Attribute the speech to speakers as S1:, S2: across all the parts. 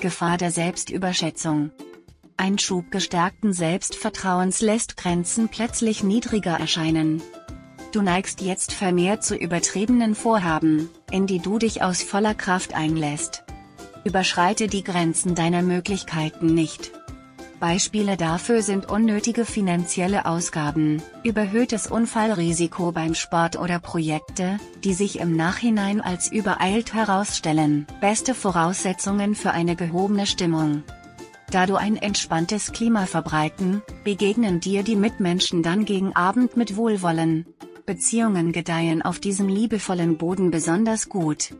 S1: Gefahr der Selbstüberschätzung. Ein Schub gestärkten Selbstvertrauens lässt Grenzen plötzlich niedriger erscheinen. Du neigst jetzt vermehrt zu übertriebenen Vorhaben, in die du dich aus voller Kraft einlässt. Überschreite die Grenzen deiner Möglichkeiten nicht. Beispiele dafür sind unnötige finanzielle Ausgaben, überhöhtes Unfallrisiko beim Sport oder Projekte, die sich im Nachhinein als übereilt herausstellen. Beste Voraussetzungen für eine gehobene Stimmung. Da du ein entspanntes Klima verbreiten, begegnen dir die Mitmenschen dann gegen Abend mit Wohlwollen. Beziehungen gedeihen auf diesem liebevollen Boden besonders gut.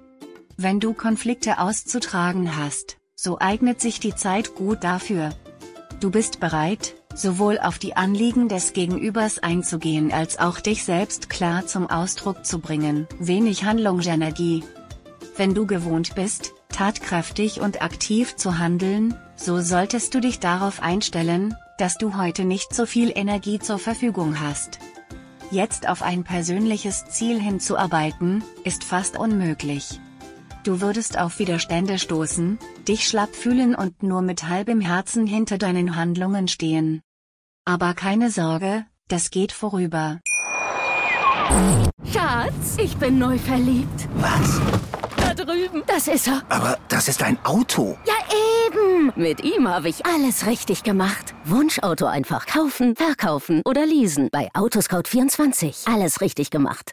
S1: Wenn du Konflikte auszutragen hast, so eignet sich die Zeit gut dafür. Du bist bereit, sowohl auf die Anliegen des Gegenübers einzugehen als auch dich selbst klar zum Ausdruck zu bringen. Wenig Handlungsenergie. Wenn du gewohnt bist, tatkräftig und aktiv zu handeln, so solltest du dich darauf einstellen, dass du heute nicht so viel Energie zur Verfügung hast. Jetzt auf ein persönliches Ziel hinzuarbeiten, ist fast unmöglich. Du würdest auf Widerstände stoßen, dich schlapp fühlen und nur mit halbem Herzen hinter deinen Handlungen stehen. Aber keine Sorge, das geht vorüber.
S2: Schatz, ich bin neu verliebt.
S3: Was?
S2: Da drüben. Das ist er.
S3: Aber das ist ein Auto.
S2: Ja, eben. Mit ihm habe ich alles richtig gemacht. Wunschauto einfach kaufen, verkaufen oder leasen. Bei Autoscout24. Alles richtig gemacht.